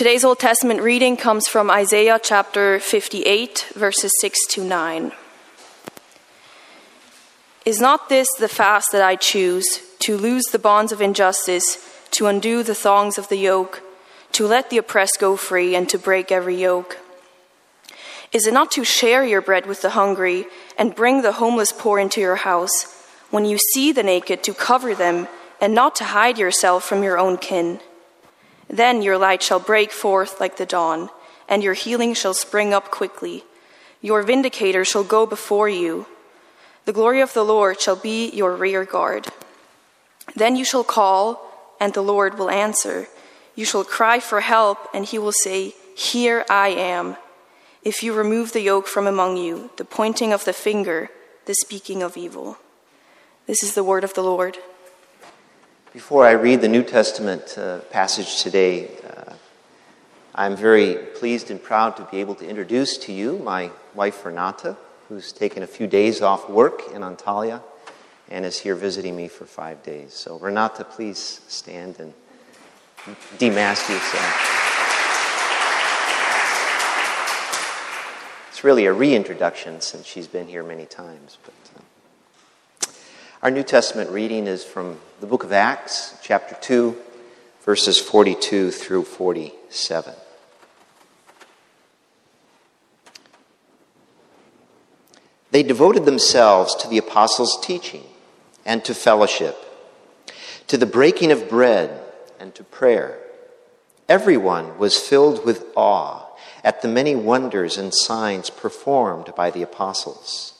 Today's Old Testament reading comes from Isaiah chapter 58, verses 6 to 9. Is not this the fast that I choose, to loose the bonds of injustice, to undo the thongs of the yoke, to let the oppressed go free, and to break every yoke? Is it not to share your bread with the hungry, and bring the homeless poor into your house, when you see the naked, to cover them, and not to hide yourself from your own kin? Then your light shall break forth like the dawn, and your healing shall spring up quickly. Your vindicator shall go before you. The glory of the Lord shall be your rear guard. Then you shall call, and the Lord will answer. You shall cry for help, and he will say, Here I am. If you remove the yoke from among you, the pointing of the finger, the speaking of evil. This is the word of the Lord. Before I read the New Testament uh, passage today, uh, I'm very pleased and proud to be able to introduce to you my wife Renata, who's taken a few days off work in Antalya and is here visiting me for five days. So, Renata, please stand and demask yourself. It's really a reintroduction since she's been here many times. But uh, our New Testament reading is from the book of Acts, chapter 2, verses 42 through 47. They devoted themselves to the apostles' teaching and to fellowship, to the breaking of bread and to prayer. Everyone was filled with awe at the many wonders and signs performed by the apostles.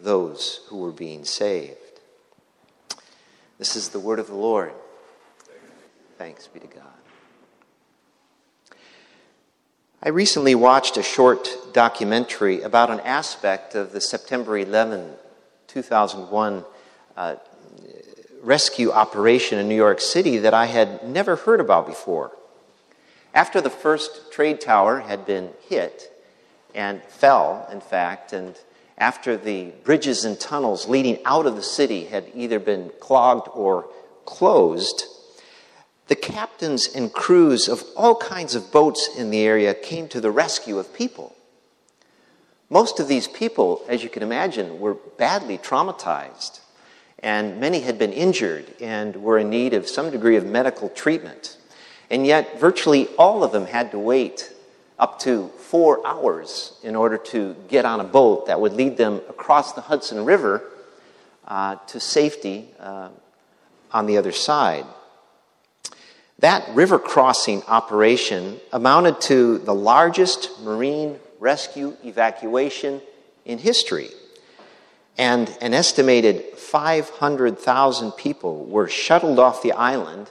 those who were being saved. This is the word of the Lord. Thanks be to God. I recently watched a short documentary about an aspect of the September 11, 2001 uh, rescue operation in New York City that I had never heard about before. After the first trade tower had been hit and fell, in fact, and after the bridges and tunnels leading out of the city had either been clogged or closed, the captains and crews of all kinds of boats in the area came to the rescue of people. Most of these people, as you can imagine, were badly traumatized, and many had been injured and were in need of some degree of medical treatment. And yet, virtually all of them had to wait up to four hours in order to get on a boat that would lead them across the Hudson River uh, to safety uh, on the other side. That river crossing operation amounted to the largest marine rescue evacuation in history. And an estimated 500,000 people were shuttled off the island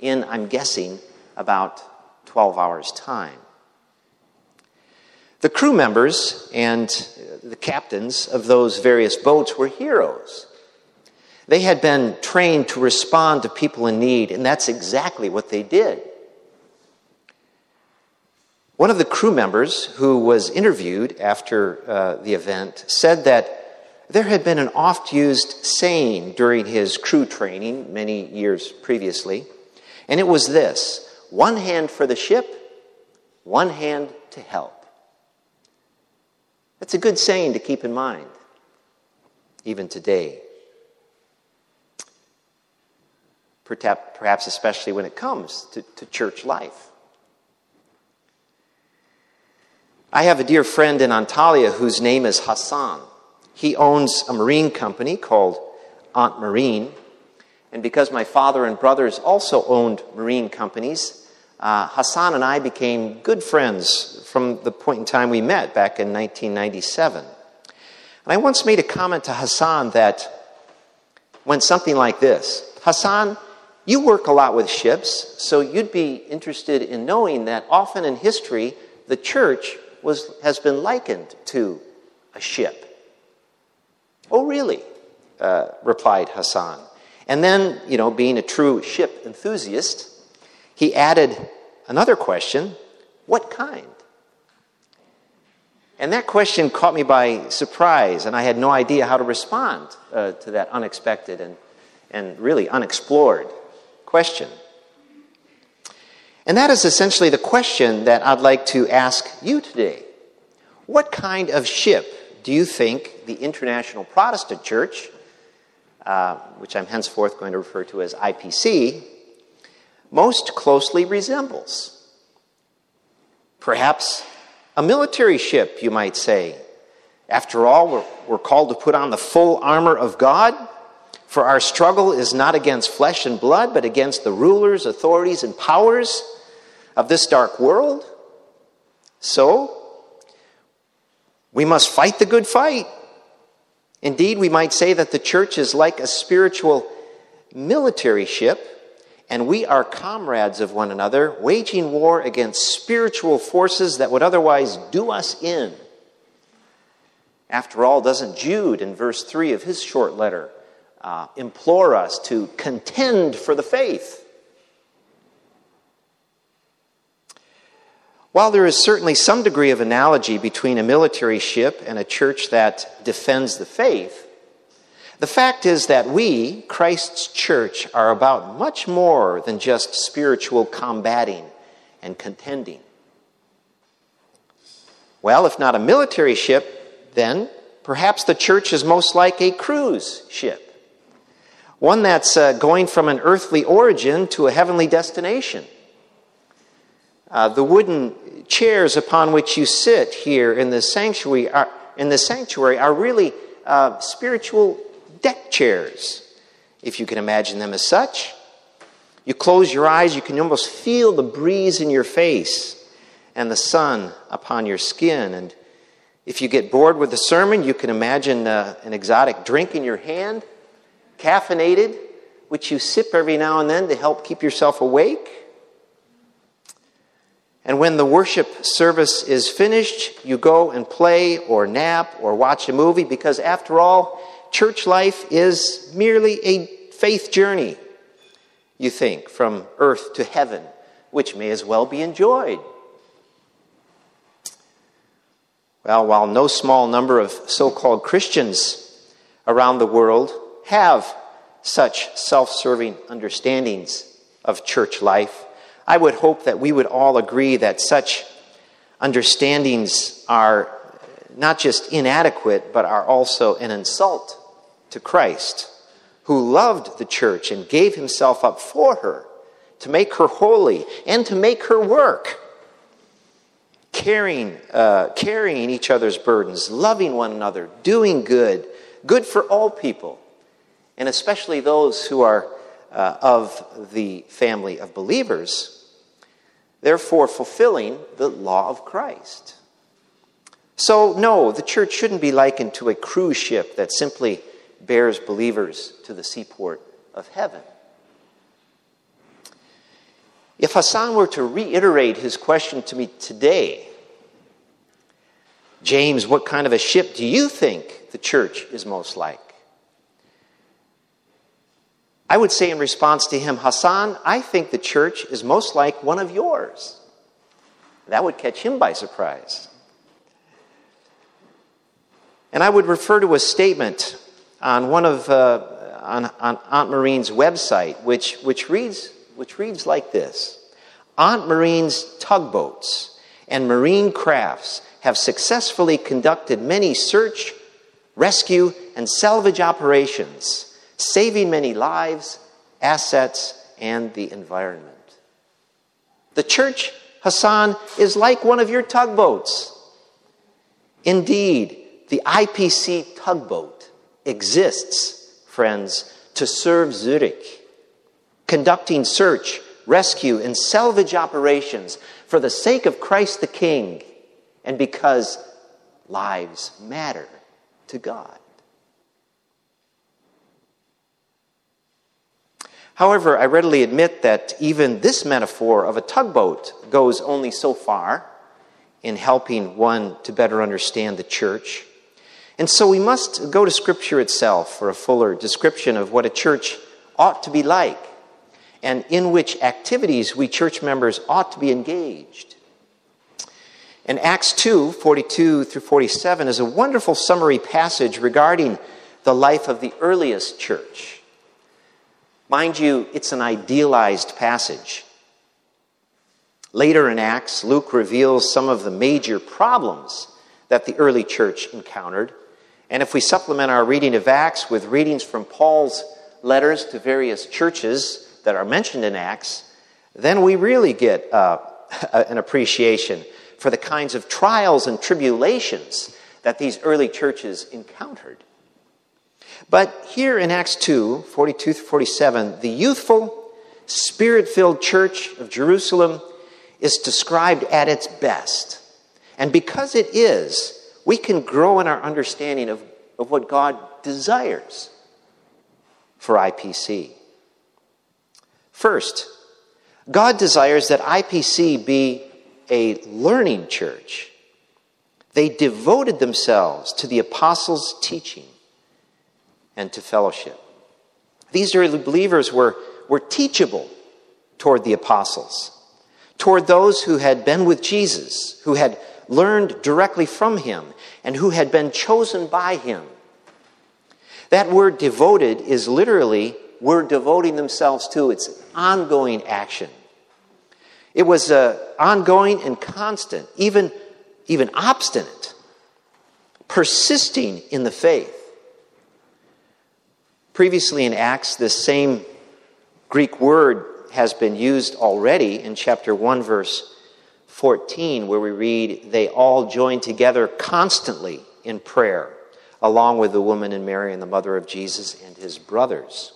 in, I'm guessing, about 12 hours' time. The crew members and the captains of those various boats were heroes. They had been trained to respond to people in need, and that's exactly what they did. One of the crew members who was interviewed after uh, the event said that there had been an oft used saying during his crew training many years previously, and it was this one hand for the ship, one hand to help. That's a good saying to keep in mind, even today. Perhaps especially when it comes to, to church life. I have a dear friend in Antalya whose name is Hassan. He owns a marine company called Aunt Marine. And because my father and brothers also owned marine companies, uh, Hassan and I became good friends from the point in time we met back in 1997. And I once made a comment to Hassan that went something like this Hassan, You work a lot with ships, so you'd be interested in knowing that often in history, the church was, has been likened to a ship. Oh, really? Uh, replied Hassan. And then, you know, being a true ship enthusiast, he added another question what kind? And that question caught me by surprise, and I had no idea how to respond uh, to that unexpected and, and really unexplored question. And that is essentially the question that I'd like to ask you today. What kind of ship do you think the International Protestant Church, uh, which I'm henceforth going to refer to as IPC, most closely resembles? Perhaps a military ship, you might say. After all, we're, we're called to put on the full armor of God, for our struggle is not against flesh and blood, but against the rulers, authorities, and powers of this dark world. So, we must fight the good fight. Indeed, we might say that the church is like a spiritual military ship and we are comrades of one another, waging war against spiritual forces that would otherwise do us in. After all, doesn't Jude, in verse 3 of his short letter, uh, implore us to contend for the faith? While there is certainly some degree of analogy between a military ship and a church that defends the faith, the fact is that we, Christ's church, are about much more than just spiritual combating and contending. Well, if not a military ship, then perhaps the church is most like a cruise ship. One that's uh, going from an earthly origin to a heavenly destination. Uh, the wooden chairs upon which you sit here in the sanctuary are, in the sanctuary are really uh, spiritual deck chairs, if you can imagine them as such. You close your eyes, you can almost feel the breeze in your face and the sun upon your skin. And if you get bored with the sermon, you can imagine uh, an exotic drink in your hand, caffeinated, which you sip every now and then to help keep yourself awake. And when the worship service is finished, you go and play or nap or watch a movie because, after all, church life is merely a faith journey, you think, from earth to heaven, which may as well be enjoyed. Well, while no small number of so called Christians around the world have such self serving understandings of church life, I would hope that we would all agree that such understandings are not just inadequate, but are also an insult to Christ, who loved the church and gave himself up for her to make her holy and to make her work. Carrying, uh, carrying each other's burdens, loving one another, doing good, good for all people, and especially those who are uh, of the family of believers, therefore fulfilling the law of Christ. So, no, the church shouldn't be likened to a cruise ship that simply bears believers to the seaport of heaven. If Hassan were to reiterate his question to me today, James, what kind of a ship do you think the church is most like? I would say in response to him, Hassan, I think the church is most like one of yours. That would catch him by surprise. And I would refer to a statement on one of uh, on, on Aunt Marine's website, which, which, reads, which reads like this Aunt Marine's tugboats and marine crafts have successfully conducted many search, rescue, and salvage operations, saving many lives, assets, and the environment. The church, Hassan, is like one of your tugboats. Indeed, the IPC tugboat exists, friends, to serve Zurich, conducting search, rescue, and salvage operations for the sake of Christ the King and because lives matter to God. However, I readily admit that even this metaphor of a tugboat goes only so far in helping one to better understand the church. And so we must go to Scripture itself for a fuller description of what a church ought to be like and in which activities we church members ought to be engaged. And Acts 2 42 through 47 is a wonderful summary passage regarding the life of the earliest church. Mind you, it's an idealized passage. Later in Acts, Luke reveals some of the major problems that the early church encountered. And if we supplement our reading of Acts with readings from Paul's letters to various churches that are mentioned in Acts, then we really get uh, an appreciation for the kinds of trials and tribulations that these early churches encountered. But here in Acts 2 42 47, the youthful, spirit filled church of Jerusalem is described at its best. And because it is, we can grow in our understanding of, of what God desires for IPC. First, God desires that IPC be a learning church. They devoted themselves to the apostles' teaching and to fellowship. These early believers were, were teachable toward the apostles, toward those who had been with Jesus, who had learned directly from him, and who had been chosen by him. That word devoted is literally, we're devoting themselves to. It's an ongoing action. It was uh, ongoing and constant, even, even obstinate, persisting in the faith. Previously in Acts, this same Greek word has been used already in chapter 1, verse 14, where we read, They all joined together constantly in prayer, along with the woman and Mary and the mother of Jesus and his brothers.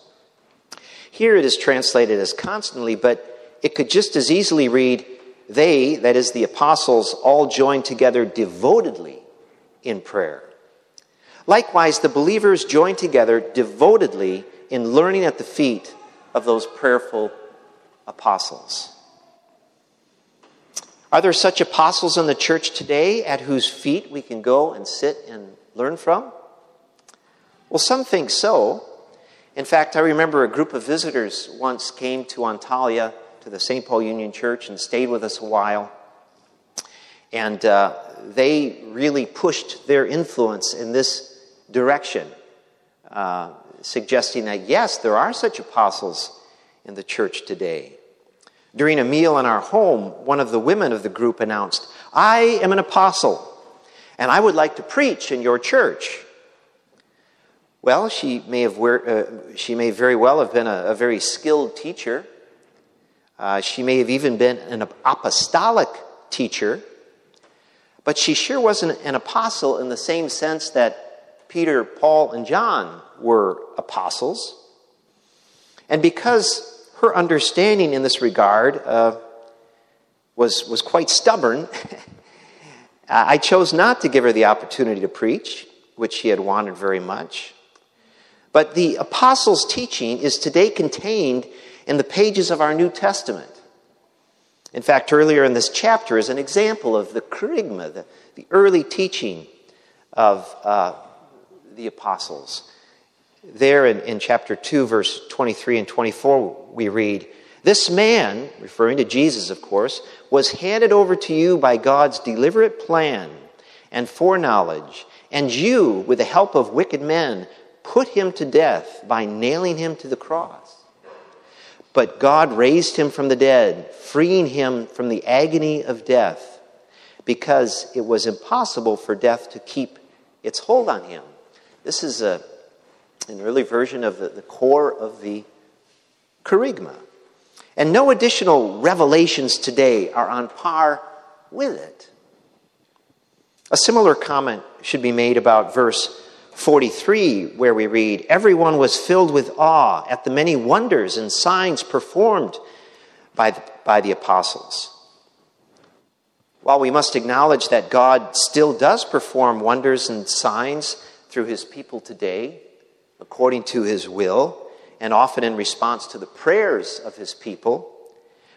Here it is translated as constantly, but it could just as easily read, They, that is the apostles, all joined together devotedly in prayer. Likewise, the believers joined together devotedly in learning at the feet of those prayerful apostles. Are there such apostles in the church today at whose feet we can go and sit and learn from? Well, some think so. In fact, I remember a group of visitors once came to Antalya, to the St. Paul Union Church, and stayed with us a while. And uh, they really pushed their influence in this direction, uh, suggesting that yes, there are such apostles in the church today. During a meal in our home, one of the women of the group announced, I am an apostle, and I would like to preach in your church. Well, she may, have, uh, she may very well have been a, a very skilled teacher. Uh, she may have even been an apostolic teacher. But she sure wasn't an apostle in the same sense that Peter, Paul, and John were apostles. And because her understanding in this regard uh, was, was quite stubborn, I chose not to give her the opportunity to preach, which she had wanted very much. But the apostles' teaching is today contained in the pages of our New Testament. In fact, earlier in this chapter is an example of the kerygma, the, the early teaching of uh, the apostles. There in, in chapter 2, verse 23 and 24, we read, This man, referring to Jesus, of course, was handed over to you by God's deliberate plan and foreknowledge, and you, with the help of wicked men, put him to death by nailing him to the cross. But God raised him from the dead, freeing him from the agony of death, because it was impossible for death to keep its hold on him. This is a, an early version of the, the core of the kerygma. And no additional revelations today are on par with it. A similar comment should be made about verse 43, where we read, Everyone was filled with awe at the many wonders and signs performed by the, by the apostles. While we must acknowledge that God still does perform wonders and signs through his people today, according to his will, and often in response to the prayers of his people,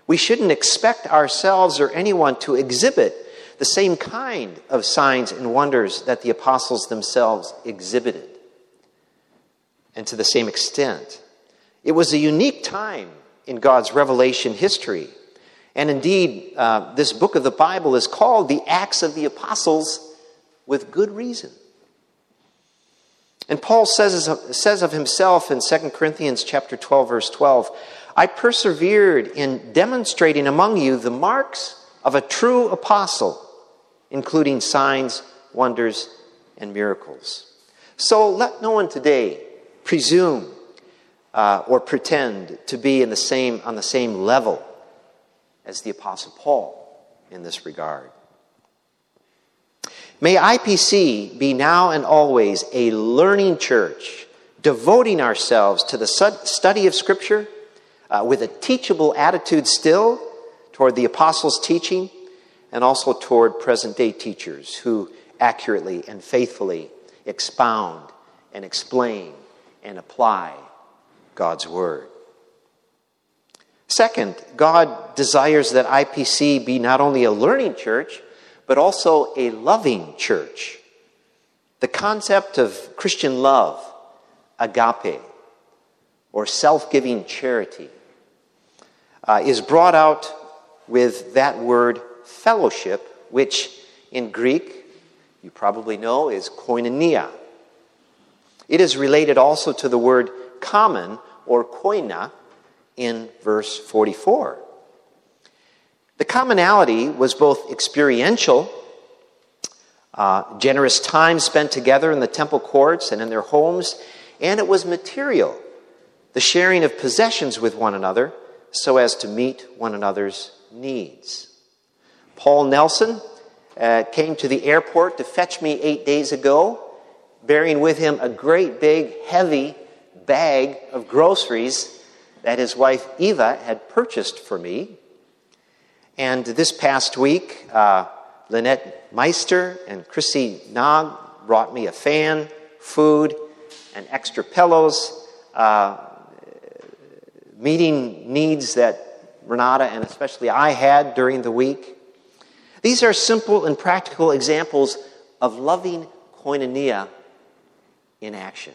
we shouldn't expect ourselves or anyone to exhibit the same kind of signs and wonders that the apostles themselves exhibited, and to the same extent. It was a unique time in God's revelation history. And indeed, uh, this book of the Bible is called the Acts of the Apostles with good reason. And Paul says, says of himself in 2 Corinthians chapter 12, verse 12, I persevered in demonstrating among you the marks of a true apostle, including signs, wonders, and miracles. So let no one today presume uh, or pretend to be in the same, on the same level as the Apostle Paul in this regard. May IPC be now and always a learning church, devoting ourselves to the study of Scripture uh, with a teachable attitude still toward the apostles' teaching and also toward present day teachers who accurately and faithfully expound and explain and apply God's Word. Second, God desires that IPC be not only a learning church, but also a loving church. The concept of Christian love, agape, or self giving charity, uh, is brought out with that word fellowship, which in Greek, you probably know, is koinonia. It is related also to the word common or koina in verse 44. The commonality was both experiential, uh, generous time spent together in the temple courts and in their homes, and it was material, the sharing of possessions with one another so as to meet one another's needs. Paul Nelson uh, came to the airport to fetch me eight days ago, bearing with him a great big, heavy bag of groceries that his wife Eva had purchased for me. And this past week, uh, Lynette Meister and Chrissy Nog brought me a fan, food, and extra pillows, uh, meeting needs that Renata and especially I had during the week. These are simple and practical examples of loving koinonia in action.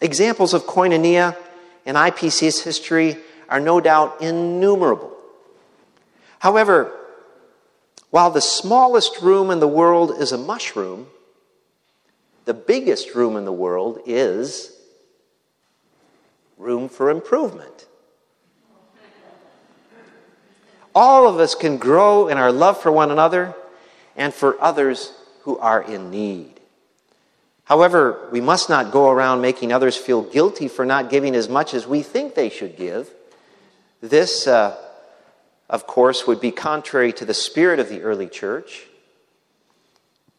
Examples of koinonia in IPC's history are no doubt innumerable. However, while the smallest room in the world is a mushroom, the biggest room in the world is room for improvement. All of us can grow in our love for one another and for others who are in need. However, we must not go around making others feel guilty for not giving as much as we think they should give. This, uh, of course, would be contrary to the spirit of the early church.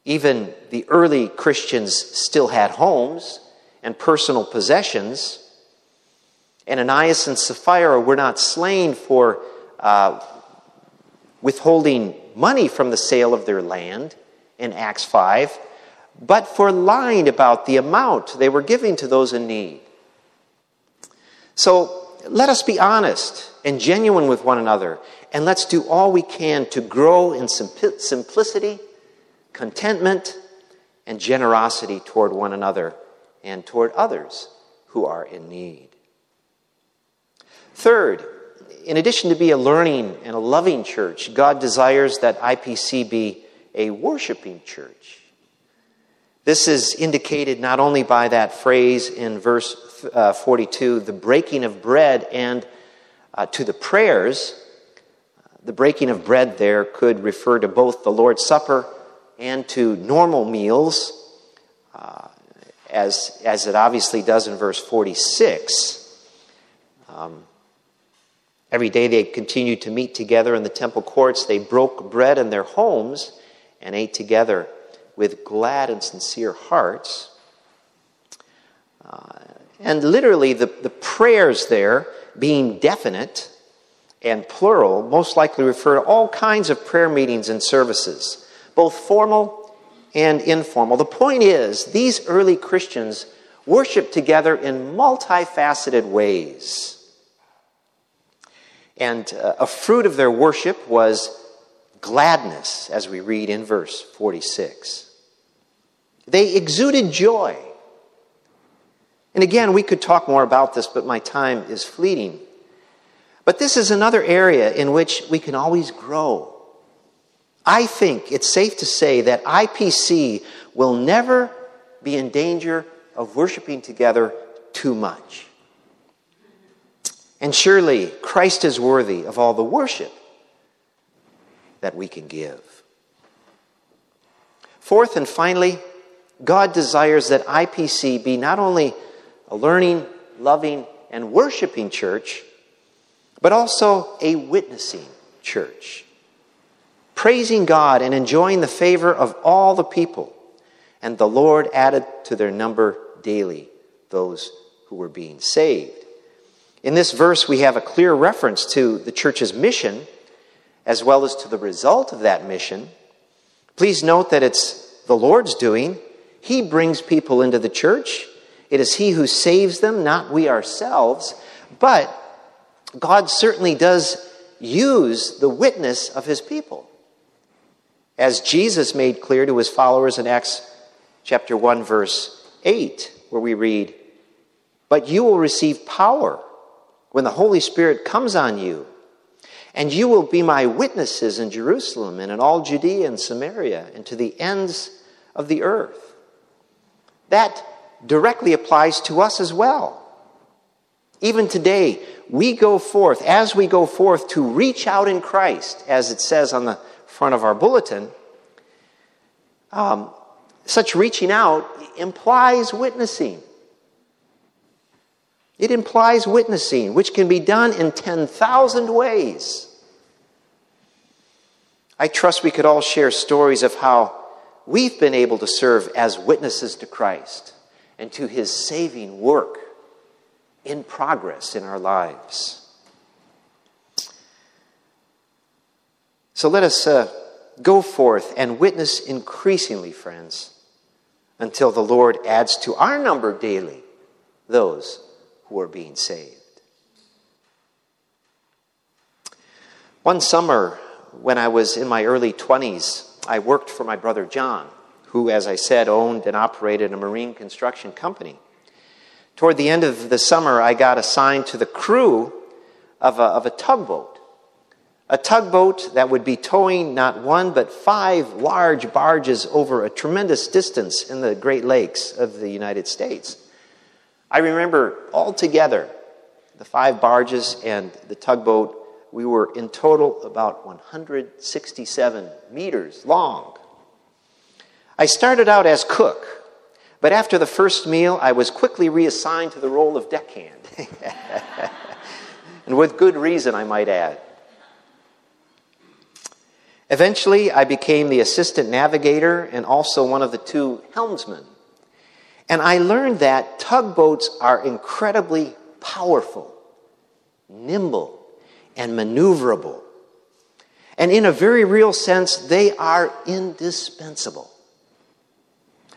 Even the early Christians still had homes and personal possessions. And Ananias and Sapphira were not slain for uh, withholding money from the sale of their land in Acts 5, but for lying about the amount they were giving to those in need. So let us be honest and genuine with one another, and let's do all we can to grow in simplicity, contentment, and generosity toward one another and toward others who are in need. Third, in addition to be a learning and a loving church, God desires that IPC be a worshiping church. This is indicated not only by that phrase in verse uh, 42, the breaking of bread, and uh, to the prayers. The breaking of bread there could refer to both the Lord's Supper and to normal meals, uh, as, as it obviously does in verse 46. Um, every day they continued to meet together in the temple courts. They broke bread in their homes and ate together with glad and sincere hearts. Uh, and literally, the, the prayers there, being definite and plural, most likely refer to all kinds of prayer meetings and services, both formal and informal. The point is, these early Christians worshiped together in multifaceted ways. And uh, a fruit of their worship was gladness, as we read in verse 46. They exuded joy. And again, we could talk more about this, but my time is fleeting. But this is another area in which we can always grow. I think it's safe to say that IPC will never be in danger of worshiping together too much. And surely Christ is worthy of all the worship that we can give. Fourth and finally, God desires that IPC be not only a learning, loving, and worshiping church, but also a witnessing church, praising God and enjoying the favor of all the people. And the Lord added to their number daily those who were being saved. In this verse, we have a clear reference to the church's mission as well as to the result of that mission. Please note that it's the Lord's doing. He brings people into the church. It is He who saves them, not we ourselves. But God certainly does use the witness of His people. As Jesus made clear to His followers in Acts chapter 1, verse 8, where we read, But you will receive power when the Holy Spirit comes on you, and you will be my witnesses in Jerusalem and in all Judea and Samaria and to the ends of the earth. That directly applies to us as well. Even today, we go forth, as we go forth to reach out in Christ, as it says on the front of our bulletin. Um, such reaching out implies witnessing. It implies witnessing, which can be done in 10,000 ways. I trust we could all share stories of how we've been able to serve as witnesses to Christ and to his saving work in progress in our lives. So let us uh, go forth and witness increasingly, friends, until the Lord adds to our number daily those who are being saved. One summer, when I was in my early 20s, I worked for my brother John, who, as I said, owned and operated a marine construction company. Toward the end of the summer, I got assigned to the crew of a, of a tugboat. A tugboat that would be towing not one but five large barges over a tremendous distance in the Great Lakes of the United States. I remember all together, the five barges and the tugboat, we were in total about 167 meters long. I started out as cook, but after the first meal, I was quickly reassigned to the role of deckhand. and with good reason, I might add. Eventually, I became the assistant navigator and also one of the two helmsmen and I learned that tugboats are incredibly powerful, nimble, and maneuverable. And in a very real sense, they are indispensable.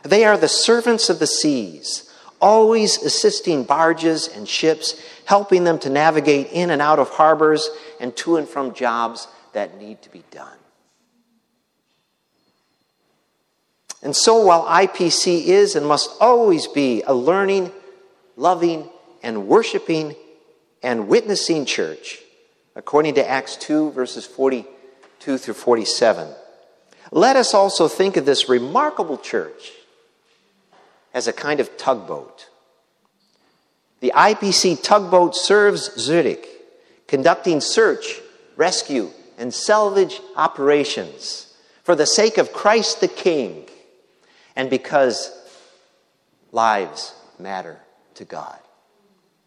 They are the servants of the seas, always assisting barges and ships, helping them to navigate in and out of harbors and to and from jobs that need to be done. And so, while IPC is and must always be a learning, loving, and worshiping and witnessing church, according to Acts 2, verses 42 through 47, let us also think of this remarkable church as a kind of tugboat. The IPC tugboat serves Zurich, conducting search, rescue, and salvage operations for the sake of Christ the King and because lives matter to God.